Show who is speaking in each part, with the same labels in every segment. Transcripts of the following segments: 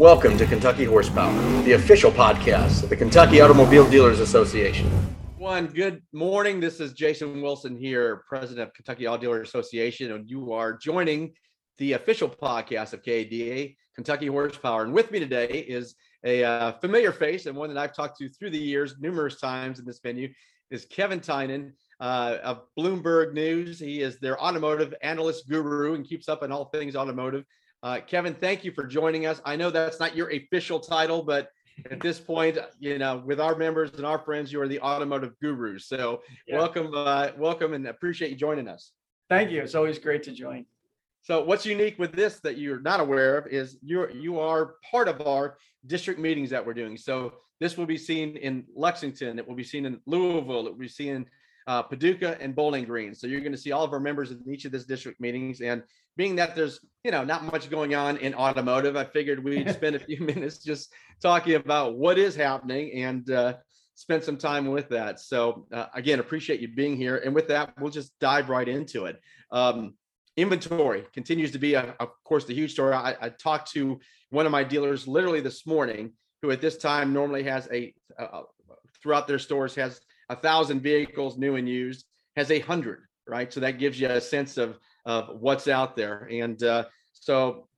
Speaker 1: Welcome to Kentucky Horsepower, the official podcast of the Kentucky Automobile Dealers Association. One good morning. This is Jason Wilson here, president of Kentucky Auto Dealer Association, and you are joining the official podcast of KDA, Kentucky Horsepower. And with me today is a uh, familiar face and one that I've talked to through the years numerous times in this venue is Kevin Tynan uh, of Bloomberg News. He is their automotive analyst guru and keeps up on all things automotive. Uh, Kevin, thank you for joining us. I know that's not your official title, but at this point, you know, with our members and our friends, you are the automotive gurus. So yeah. welcome, uh, welcome, and appreciate you joining us.
Speaker 2: Thank you. It's always great to join.
Speaker 1: So what's unique with this that you're not aware of is you're you are part of our district meetings that we're doing. So this will be seen in Lexington. It will be seen in Louisville. It will be seen in uh, Paducah and Bowling Green. So you're going to see all of our members in each of this district meetings. And being that there's you know not much going on in automotive, I figured we'd spend a few minutes just talking about what is happening and uh, spend some time with that. So uh, again, appreciate you being here. And with that, we'll just dive right into it. Um, inventory continues to be, a, of course, the huge story. I, I, talked to one of my dealers literally this morning, who at this time normally has a, a throughout their stores has a thousand vehicles, new and used, has a hundred, right? So that gives you a sense of of what's out there. And uh, so,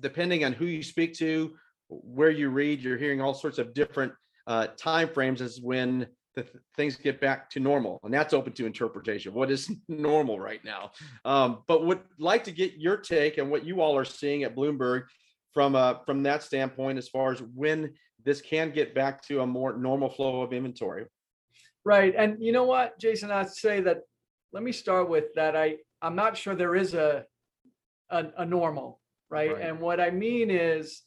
Speaker 1: depending on who you speak to, where you read, you're hearing all sorts of different uh, time frames as when the th- things get back to normal, and that's open to interpretation. What is normal right now? Um, but would like to get your take and what you all are seeing at Bloomberg from uh, from that standpoint, as far as when this can get back to a more normal flow of inventory.
Speaker 2: Right. And you know what, Jason, I'd say that let me start with that. I, I'm not sure there is a a, a normal, right? right? And what I mean is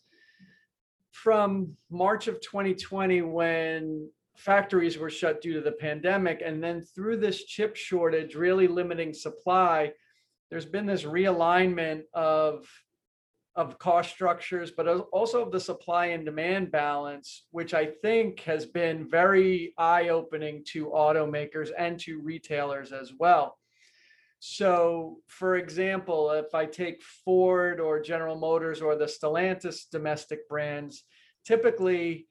Speaker 2: from March of 2020, when factories were shut due to the pandemic, and then through this chip shortage really limiting supply, there's been this realignment of of cost structures, but also of the supply and demand balance, which I think has been very eye opening to automakers and to retailers as well. So, for example, if I take Ford or General Motors or the Stellantis domestic brands, typically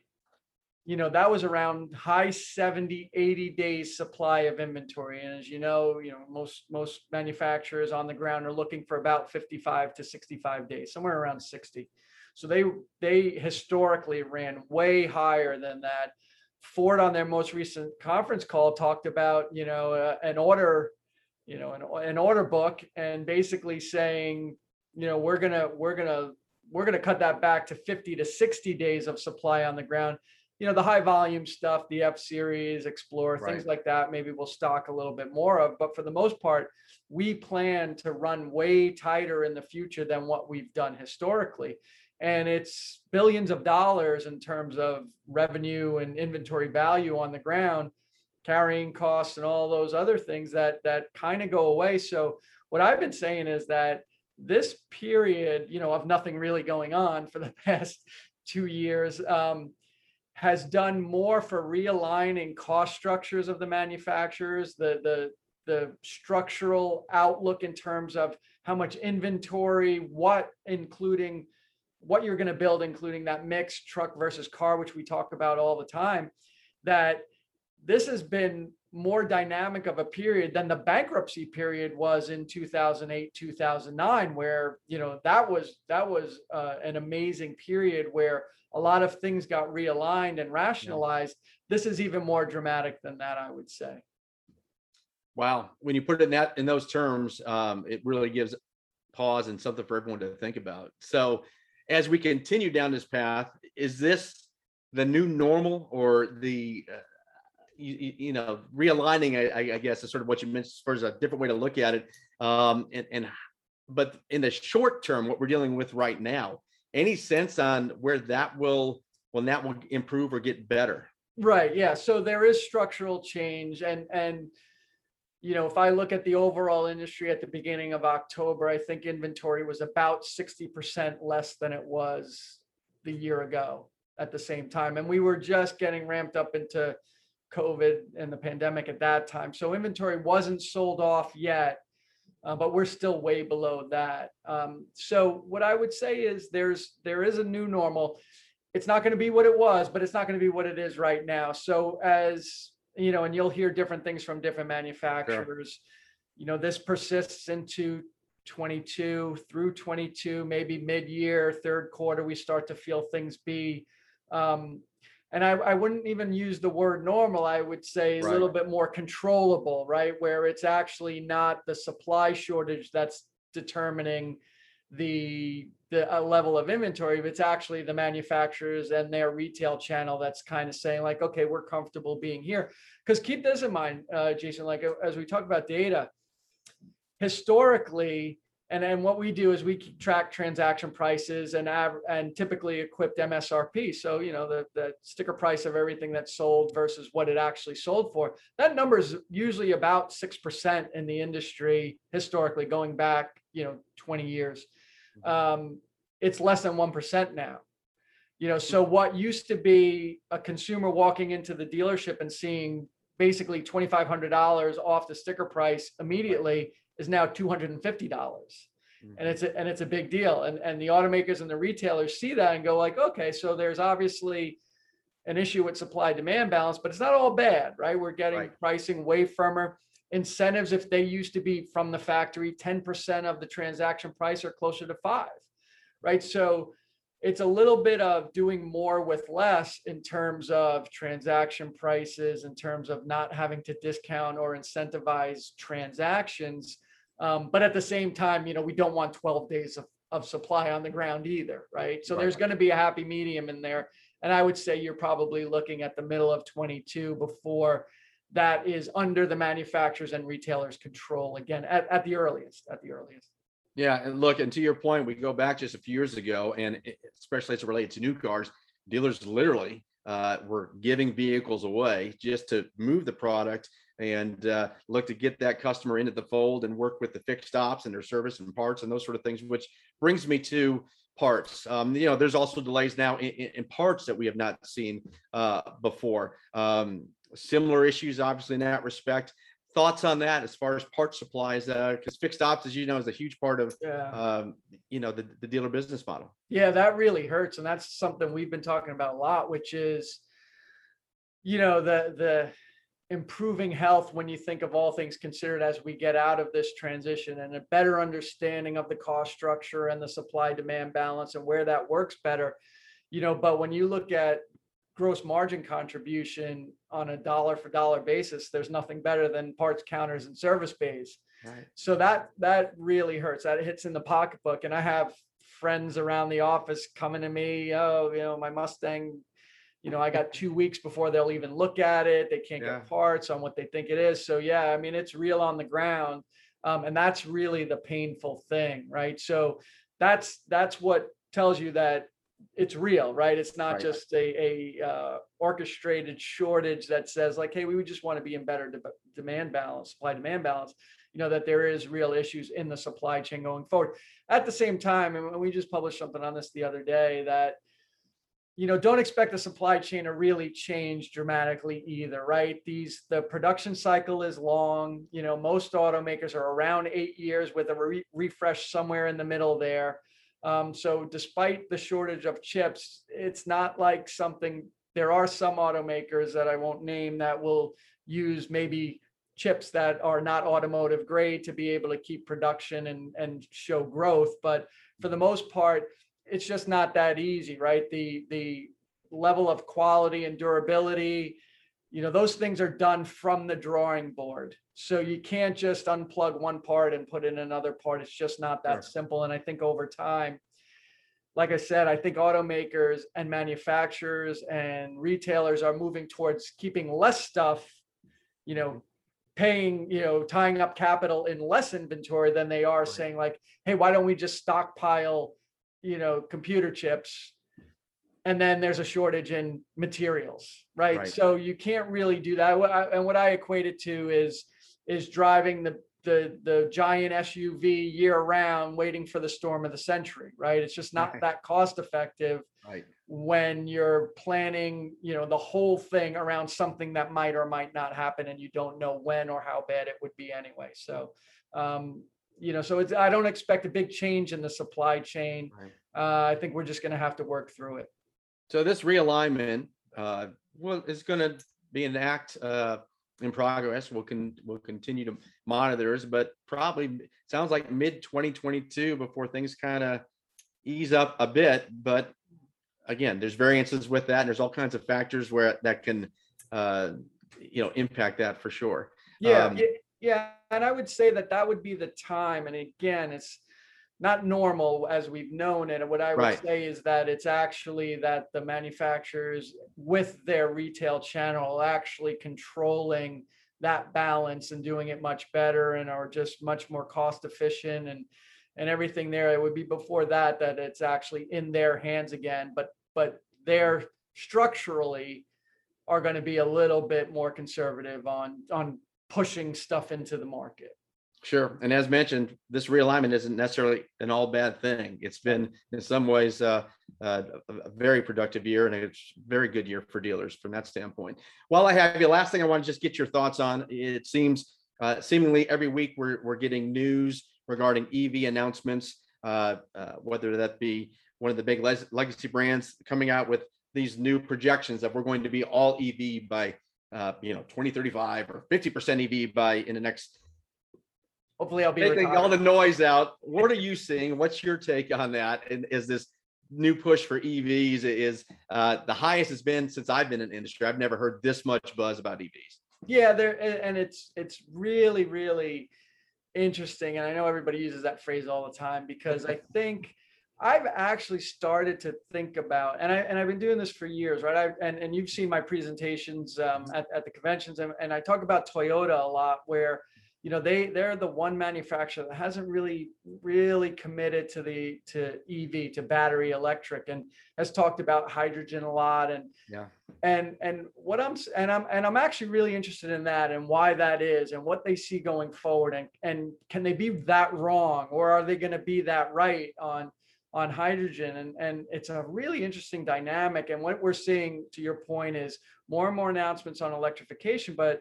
Speaker 2: you know that was around high 70 80 days supply of inventory. And as you know you know most most manufacturers on the ground are looking for about 55 to 65 days somewhere around 60 so they they historically ran way higher than that. Ford on their most recent conference call talked about you know uh, an order you know an, an order book and basically saying you know we're gonna we're gonna we're gonna cut that back to 50 to 60 days of supply on the ground you know the high volume stuff the f series explorer right. things like that maybe we'll stock a little bit more of. But for the most part we plan to run way tighter in the future than what we've done historically. And it's billions of dollars in terms of revenue and inventory value on the ground carrying costs and all those other things that that kind of go away. So what i've been saying is that this period you know of nothing really going on for the past two years um, has done more for realigning cost structures of the manufacturers, the the the structural outlook in terms of how much inventory, what including what you're going to build, including that mix truck versus car, which we talk about all the time, that this has been more dynamic of a period than the bankruptcy period was in 2008 2009 where you know that was that was uh, an amazing period where a lot of things got realigned and rationalized. Yeah. This is even more dramatic than that, I would say.
Speaker 1: Wow, when you put it in that in those terms, um, it really gives pause and something for everyone to think about. So, as we continue down this path, is this the new normal or the uh, you, you, know realigning? I, I, guess is sort of what you mentioned as a different way to look at it. Um, and, and but in the short term, what we're dealing with right now, any sense on where that will when that will improve or get better?
Speaker 2: Right. Yeah. So there is structural change, and and you know if I look at the overall industry at the beginning of October, I think inventory was about sixty percent less than it was the year ago at the same time, and we were just getting ramped up into COVID and the pandemic at that time. So inventory wasn't sold off yet uh, but we're still way below that. Um, so what I would say is there's there is a new normal. It's not going to be what it was, but it's not going to be what it is right now. So as you know, and you'll hear different things from different manufacturers. You know, this persists into 22 through 22, maybe mid-year, third quarter, we start to feel things be um, and I, I wouldn't even use the word normal. I would say a
Speaker 1: Right.
Speaker 2: little bit more controllable, right? Where it's actually not the supply shortage that's determining the the uh, level of inventory, but it's actually the manufacturers and their retail channel that's kind of saying like, okay, we're comfortable being here. Because keep this in mind, uh, Jason. Like uh, as we talk about data, historically, and then what we do is we track transaction prices and av- and typically equipped MSRP. So you know the the sticker price of everything that's sold versus what it actually sold for. That number is usually about six percent in the industry historically, going back you know 20 years. Um, it's less than one percent now. You know, so what used to be a consumer walking into the dealership and seeing basically twenty five hundred dollars off the sticker price immediately is now two hundred and fifty dollars. And mm-hmm. it's a, and it's a big deal. And and the automakers and the retailers see that and go like, okay, so there's obviously an issue with supply demand balance, but it's not all bad, right? We're getting
Speaker 1: Right.
Speaker 2: pricing way firmer. Incentives, if they used to be from the factory, 10% of the transaction price are closer to five, right? So it's a little bit of doing more with less in terms of transaction prices, in terms of not having to discount or incentivize transactions. Um, but at the same time, you know, we don't want 12 days of, of supply on the ground either, right? So there's going to be a happy medium in there. And I would say you're probably looking at the middle of 22 before that is under the manufacturers and retailers control again at, at the earliest, at the earliest.
Speaker 1: Yeah, and look, and to your point, we go back just a few years ago, and especially as it related to new cars, dealers literally uh, were giving vehicles away just to move the product and uh, look to get that customer into the fold and work with the fixed ops and their service and parts and those sort of things. Which brings me to parts. Um, you know, there's also delays now in, in, in parts that we have not seen uh, before. Um, similar issues, obviously, in that respect. Thoughts on that as far as part supplies? Because fixed ops, as you know, is a huge part of
Speaker 2: Yeah.
Speaker 1: um, you know, the, the dealer business model.
Speaker 2: Yeah, that really hurts. And that's something we've been talking about a lot, which is, you know, the the improving health when you think of all things considered as we get out of this transition and a better understanding of the cost structure and the supply demand balance and where that works better. You know, but when you look at gross margin contribution on a dollar for dollar basis, there's nothing better than parts counters and service bays
Speaker 1: Right.
Speaker 2: so that that really hurts that hits in the pocketbook and i have friends around the office coming to me oh you know my mustang you know i got two weeks before they'll even look at it they can't
Speaker 1: Yeah.
Speaker 2: get parts on what they think it is so yeah i mean it's real on the ground um, and that's really the painful thing right so that's that's what tells you that it's real right it's not
Speaker 1: Right.
Speaker 2: just a, a uh, orchestrated shortage that says like hey we just want to be in better de- demand balance supply demand balance you know that there is real issues in the supply chain going forward at the same time and we just published something on this the other day that you know don't expect the supply chain to really change dramatically either right these the production cycle is long you know most automakers are around eight years with a re- refresh somewhere in the middle there um, so despite the shortage of chips it's not like something there are some automakers that i won't name that will use maybe chips that are not automotive grade to be able to keep production and, and show growth. But for the most part, it's just not that easy, right? The the level of quality and durability, you know, those things are done from the drawing board. So you can't just unplug one part and put in another part. It's just not that
Speaker 1: Sure.
Speaker 2: simple. And I think over time, like I said, I think automakers and manufacturers and retailers are moving towards keeping less stuff, you know, paying, you know, tying up capital in less inventory than they are
Speaker 1: Right.
Speaker 2: saying like, hey, why don't we just stockpile, you know, computer chips? And then there's a shortage in materials, right?
Speaker 1: Right.
Speaker 2: So you can't really do that. And what I equate it to is, is driving the, the, the giant SUV year round, waiting for the storm of the century, right? It's just not
Speaker 1: Right.
Speaker 2: that cost effective
Speaker 1: Right.
Speaker 2: when you're planning, you know, the whole thing around something that might or might not happen and you don't know when or how bad it would be anyway. So, um, you know, so it's, I don't expect a big change in the supply chain.
Speaker 1: Right.
Speaker 2: Uh, I think we're just gonna have to work through it.
Speaker 1: So this realignment, uh, well, is gonna be an act, uh, in progress. We'll can, we'll continue to monitor this, but probably sounds like mid twenty twenty-two before things kind of ease up a bit, but again, there's variances with that and there's all kinds of factors where that can, uh, you know, impact that for sure.
Speaker 2: Yeah,
Speaker 1: Um,
Speaker 2: ye- yeah, and I would say that that would be the time. And again, it's not normal as we've known it. And what I would
Speaker 1: Right.
Speaker 2: say is that it's actually that the manufacturers with their retail channel actually controlling that balance and doing it much better and are just much more cost efficient and and everything there. It would be before that that it's actually in their hands again. But but they're structurally are going to be a little bit more conservative on on pushing stuff into the market.
Speaker 1: Sure. And as mentioned, this realignment isn't necessarily an all bad thing. It's been in some ways uh, uh, a very productive year and a very good year for dealers from that standpoint. While I have you, last thing I want to just get your thoughts on, it seems uh, seemingly every week we're, we're getting news regarding EV announcements, uh, uh, whether that be one of the big legacy brands coming out with these new projections that we're going to be all EV by, uh, you know, 2035 or 50% EV by in the next
Speaker 2: Hopefully, I'll be
Speaker 1: taking all the noise out. What are you seeing? What's your take on that? And is this new push for EVs is uh, the highest it's been since I've been in the industry? I've never heard this much buzz about EVs.
Speaker 2: Yeah, there and it's it's really really interesting, and I know everybody uses that phrase all the time because I think I've actually started to think about, and I and I've been doing this for years, right? I and and you've seen my presentations um, at at the conventions, and, and I talk about Toyota a lot, where you know they they're the one manufacturer that hasn't really really committed to the to EV to battery electric and has talked about hydrogen a lot and
Speaker 1: Yeah.
Speaker 2: and and what i'm and i'm and i'm actually really interested in that and why that is and what they see going forward and and can they be that wrong or are they going to be that right on on hydrogen and and it's a really interesting dynamic and what we're seeing to your point is more and more announcements on electrification but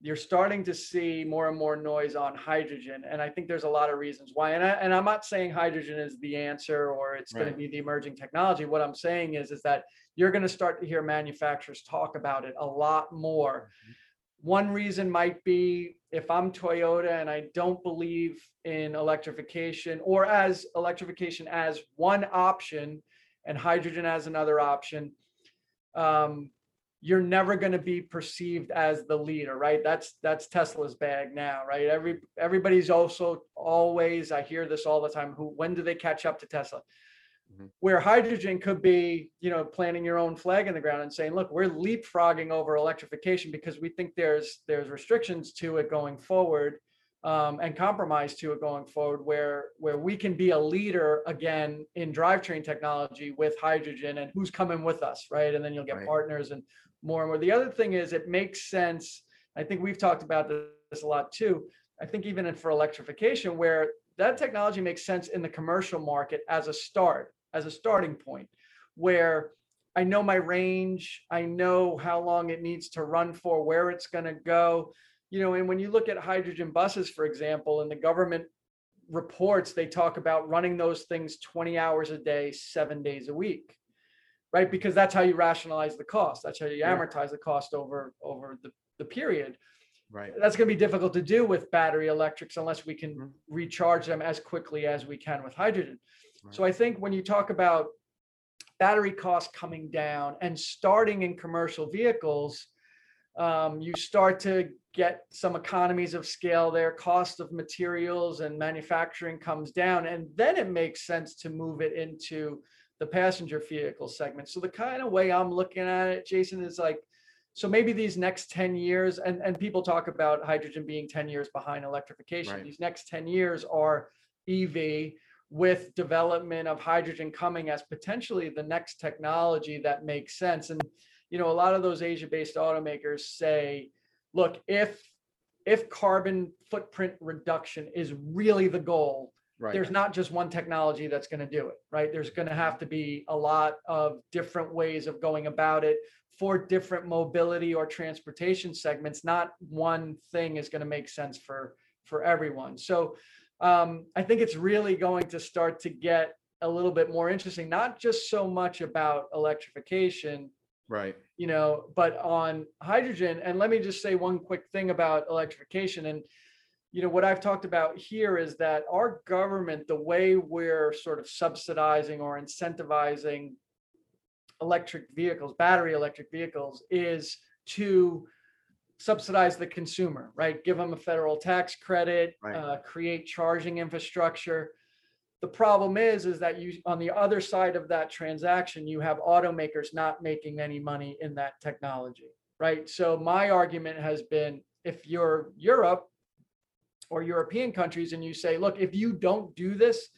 Speaker 2: you're starting to see more and more noise on hydrogen and i think there's a lot of reasons why and, I, and i'm not saying hydrogen is the answer or it's going to be the emerging technology. What i'm saying is is that you're going to start to hear manufacturers talk about it a lot more mm-hmm. One reason might be if i'm toyota and i don't believe in electrification or as electrification as one option and hydrogen as another option um, you're never going to be perceived as the leader right? That's that's tesla's bag now right? Every everybody's also always i hear this all the time who when do they catch up to tesla
Speaker 1: Mhm.
Speaker 2: where hydrogen could be you know planting your own flag in the ground and saying look we're leapfrogging over electrification because we think there's there's restrictions to it going forward um, and compromise to it going forward where where we can be a leader again in drivetrain technology with hydrogen and who's coming with us right and then you'll get
Speaker 1: Right.
Speaker 2: partners and more and more the other thing is it makes sense i think we've talked about this a lot too i think even for electrification where that technology makes sense in the commercial market as a start as a starting point where i know my range i know how long it needs to run for where it's going to go you know and when you look at hydrogen buses for example in the government reports they talk about running those things 20 hours a day seven days a week right because that's how you rationalize the cost that's how you amortize the cost over over the, the period
Speaker 1: Right.
Speaker 2: that's going to be difficult to do with battery electrics unless we can
Speaker 1: Mhm.
Speaker 2: recharge them as quickly as we can with hydrogen. So I think when you talk about battery costs coming down and starting in commercial vehicles, um, you start to get some economies of scale there. Cost of materials and manufacturing comes down, and then it makes sense to move it into the passenger vehicle segment. So the kind of way I'm looking at it, Jason, is like so maybe these next 10 years, and, and people talk about hydrogen being 10 years behind electrification.
Speaker 1: Right.
Speaker 2: These next 10 years are EV with development of hydrogen coming as potentially the next technology that makes sense. And, you know, a lot of those Asia-based automakers say, look, if if carbon footprint reduction is really the goal,
Speaker 1: Right.
Speaker 2: there's not just one technology that's going to do it, right? There's going to have to be a lot of different ways of going about it for different mobility or transportation segments. Not one thing is going to make sense for for everyone. So um, I think it's really going to start to get a little bit more interesting, not just so much about electrification,
Speaker 1: Right.
Speaker 2: you know, but on hydrogen. And let me just say one quick thing about electrification. And, you know, what I've talked about here is that our government, the way we're sort of subsidizing or incentivizing electric vehicles, battery electric vehicles, is to subsidize the consumer, right? Give them a federal tax credit,
Speaker 1: Right.
Speaker 2: uh, create charging infrastructure. The problem is, is that you, on the other side of that transaction, you have automakers not making any money in that technology, right? So my argument has been, if you're Europe or European countries and you say, look, if you don't do this,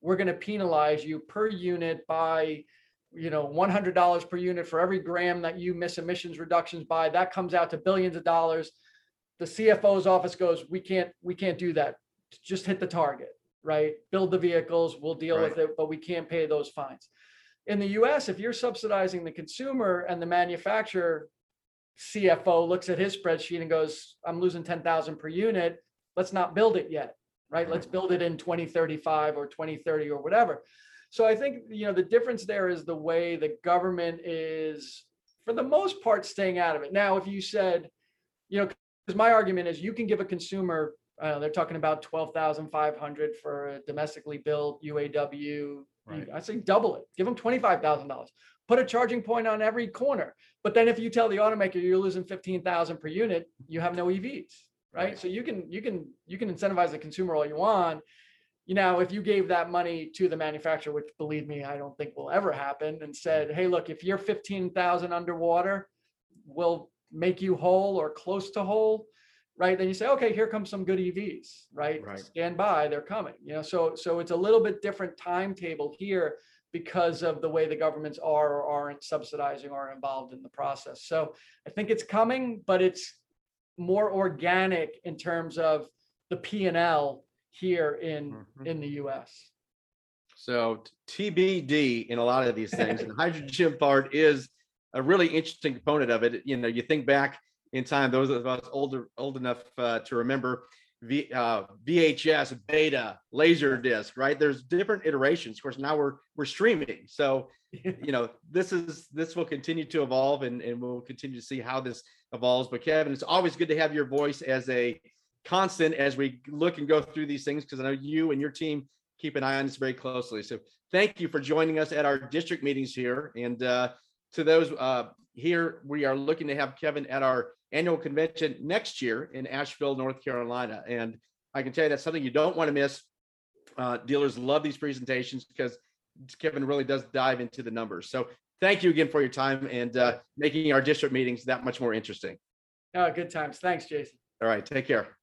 Speaker 2: we're going to penalize you per unit by, you know, one hundred dollars per unit for every gram that you miss emissions reductions by. That comes out to billions of dollars. The CFO's office goes, we can't, we can't do that. Just hit the target, right? Build the vehicles, we'll deal with it, but we can't pay those fines. In the US, if you're subsidizing the consumer and the manufacturer, CFO looks at his spreadsheet and goes, I'm losing ten thousand per unit. Let's not build it yet, right? Mm-hmm. Let's build it in twenty thirty-five or twenty thirty or whatever. So I think, you know, the difference there is the way the government is, for the most part, staying out of it. Now, if you said, you know, because my argument is you can give a consumer, uh, they're talking about twelve thousand five hundred for a domestically built UAW.
Speaker 1: Right.
Speaker 2: I say double it, give them twenty-five thousand dollars. Put a charging point on every corner. But then if you tell the automaker you're losing fifteen thousand per unit, you have no EVs, right?
Speaker 1: Right.
Speaker 2: So you can, you can, you can incentivize the consumer all you want. You know, if you gave that money to the manufacturer, which believe me, I don't think will ever happen, and said, hey, look, if you're fifteen thousand underwater, we'll make you whole or close to whole, right? Then you say, okay, here comes some good EVs, right?
Speaker 1: Right.
Speaker 2: Stand by, they're coming, you know, so, so it's a little bit different timetable here because of the way the governments are or aren't subsidizing or involved in the process. So I think it's coming, but it's more organic in terms of the P and L here in,
Speaker 1: Mhm.
Speaker 2: in the US.
Speaker 1: So TBD in a lot of these things, and the hydrogen part is a really interesting component of it. You know, you think back in time, those of us older, old enough uh, to remember v, uh, VHS, Beta, Laserdisc, right? There's different iterations. Of course, now we're we're streaming, so you know this is this will continue to evolve, and and we'll continue to see how this evolves. But Kevin, it's always good to have your voice as a constant as we look and go through these things because I know you and your team keep an eye on this very closely. So thank you for joining us at our district meetings here. And uh, to those uh, here, we are looking to have Kevin at our annual convention next year in Asheville, North Carolina. And I can tell you that's something you don't want to miss. Uh, dealers love these presentations because Kevin really does dive into the numbers. So thank you again for your time and uh, making our district meetings that much more interesting.
Speaker 2: Oh, good times. Thanks, Jason.
Speaker 1: All right, take care.